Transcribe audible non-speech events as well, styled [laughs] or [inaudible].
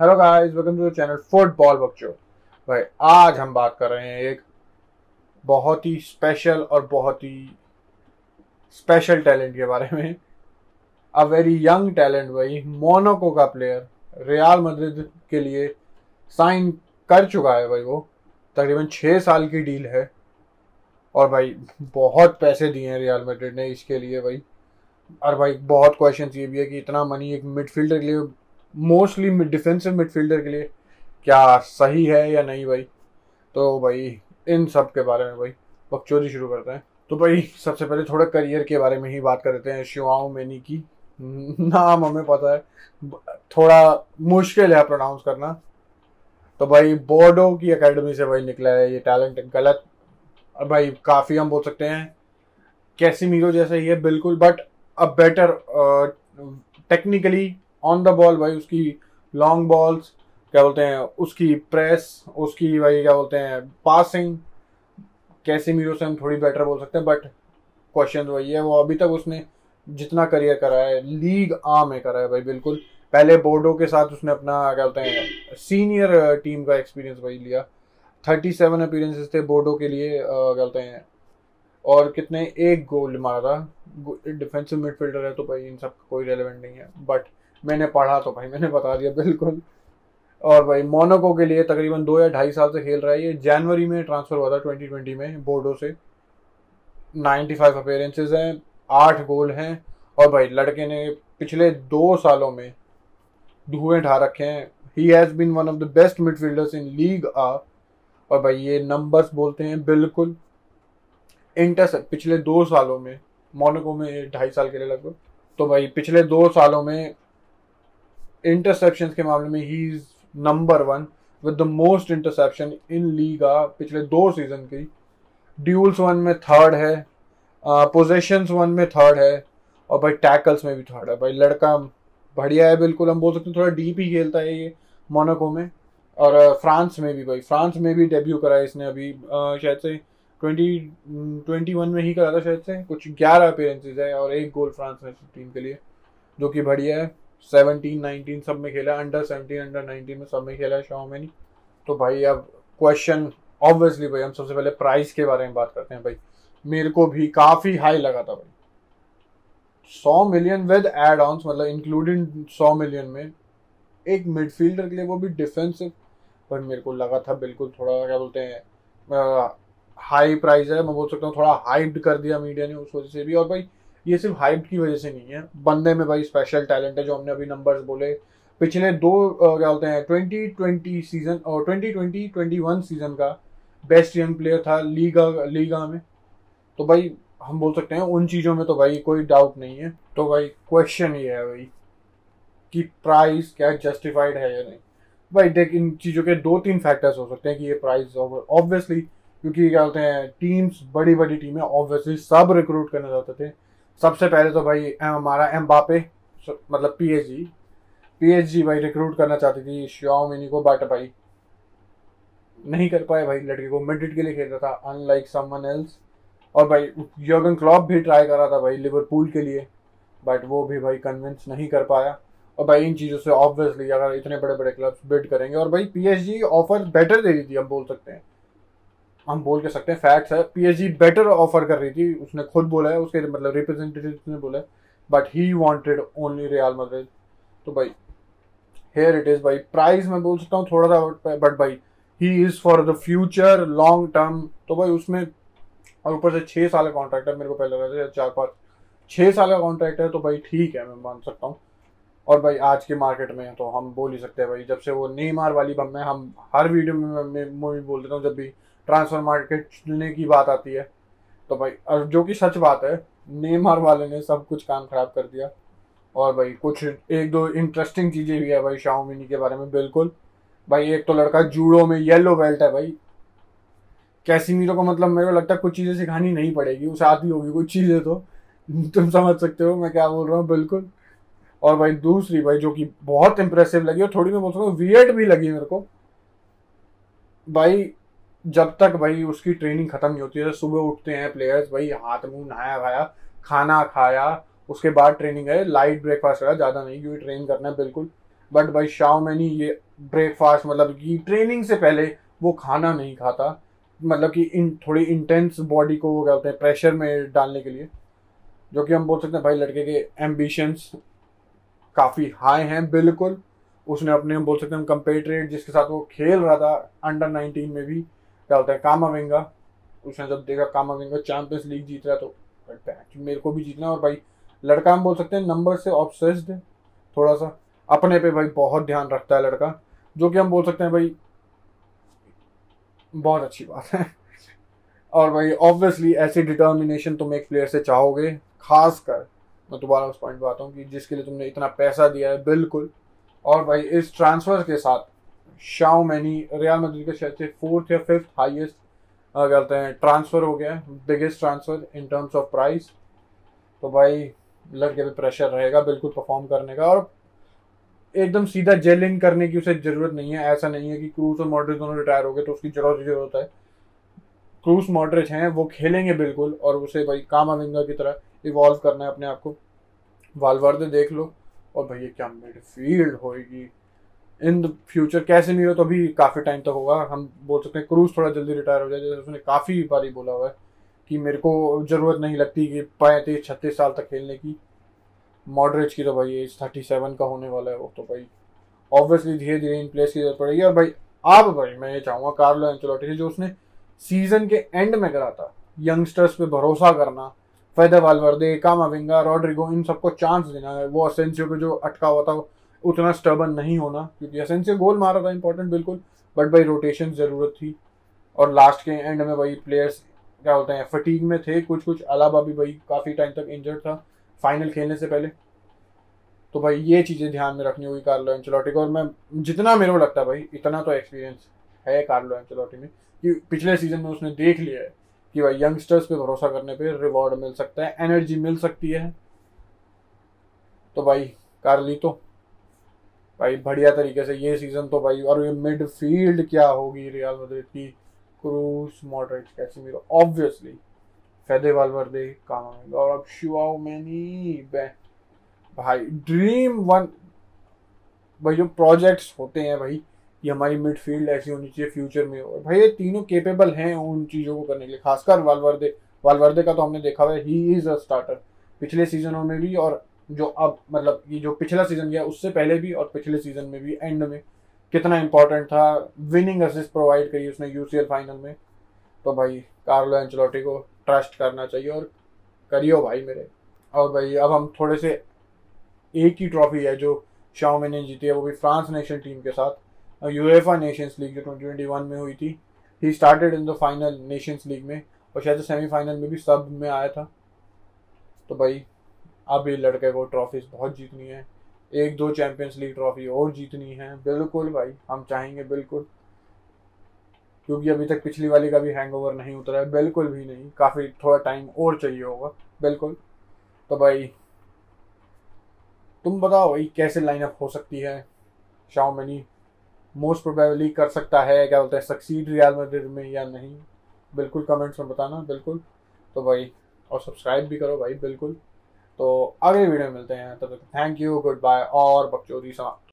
Hello guys welcome to channel football बच्चों भाई, आज हम बात कर रहे हैं एक बहुत ही स्पेशल और बहुत ही स्पेशल टैलेंट के बारे में। अ वेरी यंग टैलेंट भाई मोनाको का प्लेयर रियाल मद्रिद के लिए साइन कर चुका है भाई वो। तकरीबन छः साल की डील है। और भाई, बहुत पैसे दिए हैं रियाल मैड्रिड ने इसके लिए भाई। और भाई, बहुत क्वेश्चन ये भी है कि इतना मनी एक मिडफील्डर के लिए मोस्टली डिफेंसिव मिडफील्डर के लिए क्या सही है या नहीं भाई? तो भाई, इन सब के बारे में भाई, बकचोदी शुरू करते हैं। तो भाई, सबसे पहले थोड़ा करियर के बारे में ही बात कर लेते हैं, शिवाओ मैनी की। [laughs] नाम हमें पता है। थोड़ा मुश्किल है प्रोनाउंस करना। तो भाई, बोर्डो की एकेडमी से भाई निकला है, ये टैलेंट गलत। भाई, काफ़ी हम बोल सकते हैं कैसी मीरो जैसा ही है, बिल्कुल but a better technically on the ball भाई, उसकी लॉन्ग बॉल्स क्या बोलते हैं, उसकी प्रेस उसकी भाई, क्या बोलते हैं पासिंग कैसे मीरो से हम थोड़ी बेटर बोल सकते हैं बट क्वेश्चन वही है, वो अभी तक उसने जितना करियर करा है लीग आ में करा है भाई, बिल्कुल। पहले बोर्डो के साथ उसने अपना, क्या बोलते हैं सीनियर टीम का एक्सपीरियंस भाई लिया। थर्टी सेवन अपीरेंसेस थे बोर्डो के लिए क्या बोलते हैं, और कितने, एक गोल मारा। था डिफेंसिव मिडफील्डर है तो भाई इन सब कोई रेलिवेंट नहीं है बट मैंने पढ़ा तो भाई, मैंने बता दिया, बिल्कुल। और भाई, मोनाको के लिए तकरीबन दो या ढाई साल से खेल रहा है ये। जनवरी में ट्रांसफ़र हुआ था ट्वेंटी ट्वेंटी में बोर्डो से। नाइन्टी फाइव अपेयरेंसेज हैं, आठ गोल हैं। और भाई, लड़के ने पिछले दो सालों में धुएँ ढा रखे हैं। He has been one of the best midfielders in league आ और भाई, ये नंबर्स बोलते हैं, बिल्कुल। इंटरसेप्ट पिछले दो सालों में, मोनाको में ढाई साल के लिए लगभग। तो भाई, पिछले दो सालों में इंटरसेप्शन के मामले में he is number one with the most interception in Liga पिछले दो सीज़न की। ड्यूल्स वन में थर्ड है पोजेशन वन में थर्ड है, और भाई टैकल्स में भी थर्ड है। भाई लड़का बढ़िया है बिल्कुल, हम बोल सकते हैं, थोड़ा डीप ही खेलता है ये मोनाको में। और फ्रांस में भी भाई, फ्रांस में भी डेब्यू करा है इसने अभी शायद से ट्वेंटी ट्वेंटी वन में ही करा था शायद से, कुछ ग्यारह अपेयरेंसेज है और एक गोल फ्रांस में टीम के लिए, जो कि बढ़िया है। सेवनटीन नाइनटीन सब में खेला अंडर सेवनटीन अंडर नाइनटीन में सब में खेला है शॉ मैनी तो भाई अब क्वेश्चन ऑब्वियसली भाई, हम सबसे पहले प्राइस के बारे में बात करते हैं भाई। मेरे को भी काफ़ी हाई लगा था भाई। सौ मिलियन विद एड ऑन मतलब इंक्लूडिंग सौ मिलियन में, एक मिडफील्डर के लिए वो भी डिफेंसिव पर मेरे को लगा था बिल्कुल थोड़ा, क्या बोलते हैं हाई प्राइस है। मैं बोल सकता हूँ थोड़ा हाइड कर दिया मीडिया ने उस वजह से भी। और भाई ये सिर्फ़ हाइप की वजह से नहीं है। बंदे में भाई स्पेशल टैलेंट है जो हमने अभी नंबर्स बोले। पिछले दो क्या बोलते हैं ट्वेंटी ट्वेंटी सीज़न और twenty twenty twenty one season का बेस्ट यंग प्लेयर था लीगा लीगा में। तो भाई, हम बोल सकते हैं उन चीज़ों में तो भाई कोई डाउट नहीं है। तो भाई क्वेश्चन ये है भाई कि प्राइस क्या जस्टिफाइड है या नहीं। भाई देख, इन चीज़ों के दो तीन फैक्टर्स हो सकते हैं कि ये प्राइस ऑब्वियसली क्योंकि क्या बोलते हैं टीम्स बड़ी बड़ी टीमें ऑब्वियसली सब रिक्रूट करना चाहते थे। सबसे पहले तो भाई हमारा एम बापे मतलब पीएचजी पीएचजी भाई रिक्रूट करना चाहती थी श्योमिनी को बट भाई नहीं कर पाए भाई लड़के को। मिडिट के लिए खेल रहा था अनलाइक समवन एल्स और भाई योगन क्लॉप भी ट्राई कर रहा था भाई लिवरपूल के लिए बट वो भी भाई कन्विंस नहीं कर पाया। और भाई इन चीज़ों से ऑब्वियसली अगर इतने बड़े बड़े क्लब्स बिड करेंगे, और भाई पीएसजी ऑफ़र बेटर दे रही थी, हम बोल सकते हैं। हम बोल के सकते हैं फैक्ट्स है। पीएचडी बेटर ऑफ़र कर रही थी, उसने खुद बोला है, उसके मतलब रिप्रेजेंटेटिव ने बोला है but he wanted only Real Madrid तो भाई हेयर इट इज़ भाई। प्राइस मैं बोल सकता हूँ थोड़ा सा बट भाई he is for the future long term तो भाई, उसमें और ऊपर से छः साल का कॉन्ट्रैक्ट है, मेरे को पहले लगा था चार पाँच छः साल का कॉन्ट्रैक्ट है तो भाई ठीक है, मैं मान सकता हूँ। और भाई, आज के मार्केट में तो हम बोल ही सकते हैं भाई, जब से वो नेमार वाली बम में हम हर वीडियो में, मैं बोल देता हूँ, जब भी ट्रांसफ़र मार्केट चुनने की बात आती है। तो भाई, और जो कि सच बात है नेमार वाले ने सब कुछ काम खराब कर दिया। और भाई, कुछ एक दो इंटरेस्टिंग चीज़ें भी है भाई शाओमिनी के बारे में, बिल्कुल। भाई, एक तो लड़का जूडो में येलो बेल्ट है भाई। कैसी कैसीमीरो को मतलब मेरे को लगता है कुछ चीज़ें सिखानी नहीं पड़ेगी, उसे आती होगी कुछ चीज़ें तो। तुम समझ सकते हो मैं क्या बोल रहा हूँ, बिल्कुल। और भाई, दूसरी भाई, जो कि बहुत इंप्रेसिव लगी, और थोड़ी मैं बोल सकता हूँ वियर्ड भी लगी मेरे को। भाई जब तक भाई उसकी ट्रेनिंग खत्म नहीं होती है, सुबह उठते हैं प्लेयर्स भाई हाथ मुँह नहाया खाया, खाना खाया, उसके बाद ट्रेनिंग है लाइट ब्रेकफास्ट करा, ज़्यादा नहीं, क्योंकि ट्रेन करना है, बिल्कुल। बट भाई शाओ मैनी, ये ब्रेकफास्ट मतलब कि ट्रेनिंग से पहले वो खाना नहीं खाता मतलब कि इन, थोड़ी इंटेंस बॉडी को वो क्या बोलते हैं प्रेशर में डालने के लिए, जो कि हम बोल सकते हैं, भाई लड़के के एम्बिशंस काफ़ी हाई हैं, बिल्कुल। उसने अपने, हम बोल सकते हैं कंपेट्रेट जिसके साथ वो खेल रहा था अंडर 19 में भी क्या होता है, कामाविंगा। उसने जब देखा कामाविंगा चैंपियंस लीग जीत रहा तो मेरे को भी जीतना है और भाई, लड़का हम बोल सकते हैं नंबर से ऑब्सेस्ड है थोड़ा सा अपने पे भाई बहुत ध्यान रखता है लड़का, जो कि हम बोल सकते हैं भाई, बहुत अच्छी बात है। और भाई ऑब्वियसली ऐसी डिटर्मिनेशन तुम एक प्लेयर से चाहोगे खास कर मैं दोबारा उस पॉइंट पर आता हूँ कि जिसके लिए तुमने इतना पैसा दिया है, बिल्कुल। और भाई, इस ट्रांसफ़र के साथ शाओ मैनी रियल मद्रिद के शायद से फोर्थ या फिफ्थ हाईएस्ट कहते हैं ट्रांसफ़र हो गया biggest transfer in terms of price तो भाई, लड़के पे प्रेशर रहेगा बिल्कुल परफॉर्म करने का और एकदम सीधा जेल इन करने की उसे ज़रूरत नहीं है। ऐसा नहीं है कि क्रूज और मॉडरेज दोनों रिटायर हो गए तो उसकी ज़रूरत ज़रूरत है। क्रूज मॉडरेज हैं, वो खेलेंगे बिल्कुल और उसे भाई कामा विंगर की तरह इवॉल्व करना है अपने आप को। वालवर्दे देख लो और भैया क्या मिडफील्ड होएगी। इन द फ्यूचर कैसे नहीं हो तो अभी काफ़ी टाइम तक होगा। हम बोल सकते हैं क्रूज थोड़ा जल्दी रिटायर हो जाए, जैसे उसने काफ़ी बारी बोला हुआ है कि मेरे को ज़रूरत नहीं लगती कि पैंतीस, छत्तीस साल तक खेलने की। मॉडरेज की तो भाई एज थर्टी सेवन का होने वाला है वो तो भाई। ऑब्वियसली धीरे धीरे इन प्लेस की ज़रूरत पड़ेगी। और भाई आप भाई मैं ये चाहूँगा कार्लो एंचलोटी से, जो उसने सीज़न के एंड में करा था यंगस्टर्स पे भरोसा करना फैदे वालवर्दे, कामाविंगा, रॉड्रिगो, इन सबको चांस देना है वो असेंसियो पे जो अटका हुआ था उतना स्टर्बन नहीं होना, क्योंकि असेंसियो गोल मारा था इंपॉर्टेंट बिल्कुल बट भाई रोटेशन ज़रूरत थी। और लास्ट के एंड में भाई प्लेयर्स क्या होते हैं फटीक में थे कुछ कुछ अलावा भी भाई काफ़ी टाइम तक इंजर्ड था फाइनल खेलने से पहले। तो भाई ये चीज़ें ध्यान में रखनी होगी कार्लो एंचलोटी को, और मैं, जितना मेरे को लगता है भाई, इतना तो एक्सपीरियंस है कार्लो एंचलोटी में, कि पिछले सीज़न में उसने देख लिया है कि भाई यंगस्टर्स पे भरोसा करने पे रिवॉर्ड मिल सकता है एनर्जी मिल सकती है। तो भाई ली तो। भाई, बढ़िया तरीके से ये सीज़न तो भाई, और ये मिडफील्ड क्या होगी रियल मद्रिद की? Kroos Modric Casemiro obviously Fede Valverde काम और अब शुआओ मैनी भाई ड्रीम वन भाई, जो प्रोजेक्ट्स होते हैं भाई, ये हमारी मिडफील्ड ऐसी होनी चाहिए फ्यूचर में। और भाई, ये तीनों केपेबल हैं उन चीज़ों को करने के लिए, खासकर वालवर्दे वालवर्दे का तो हमने देखा हुआ है ही इज़ अ स्टार्टर पिछले सीजनों में भी और जो अब मतलब ये जो पिछला सीज़न गया, उससे पहले भी और पिछले सीज़न में भी एंड में कितना इंपॉर्टेंट था। विनिंग असिस्ट प्रोवाइड करी उसने यूसीएल फाइनल में। तो भाई कार्लो एंचलोटी को ट्रस्ट करना चाहिए और करियो भाई मेरे। और भाई, अब हम थोड़े से एक ही ट्रॉफी है जो शाओमी ने जीती है, वो भी फ्रांस नेशनल टीम के साथ। यूएफा नेशंस लीग जो ट्वेंटी ट्वेंटी वन में हुई थी he started in the final Nations League में और शायद सेमीफाइनल में भी सब में आया था। तो भाई अब लड़के को ट्रॉफीज बहुत जीतनी है। एक दो चैंपियंस लीग ट्रॉफी और जीतनी है। बिल्कुल भाई, हम चाहेंगे बिल्कुल। क्योंकि अभी तक पिछली वाली का भी हैंगओवर नहीं उतरा है। बिल्कुल भी नहीं। काफ़ी थोड़ा टाइम और चाहिए होगा। बिल्कुल। तो भाई, तुम बताओ भाई, कैसे लाइनअप हो सकती है? शाओमनी मोस्ट प्रोबेबली कर सकता है। क्या बोलते हैं? सक्सीड रियल मद्रिद में या नहीं? बिल्कुल कमेंट्स में बताना। बिल्कुल। तो भाई, और सब्सक्राइब भी करो भाई, बिल्कुल। तो अगले वीडियो में मिलते हैं। तब तक थैंक यू गुड बाय और बकचोदी समाप्त।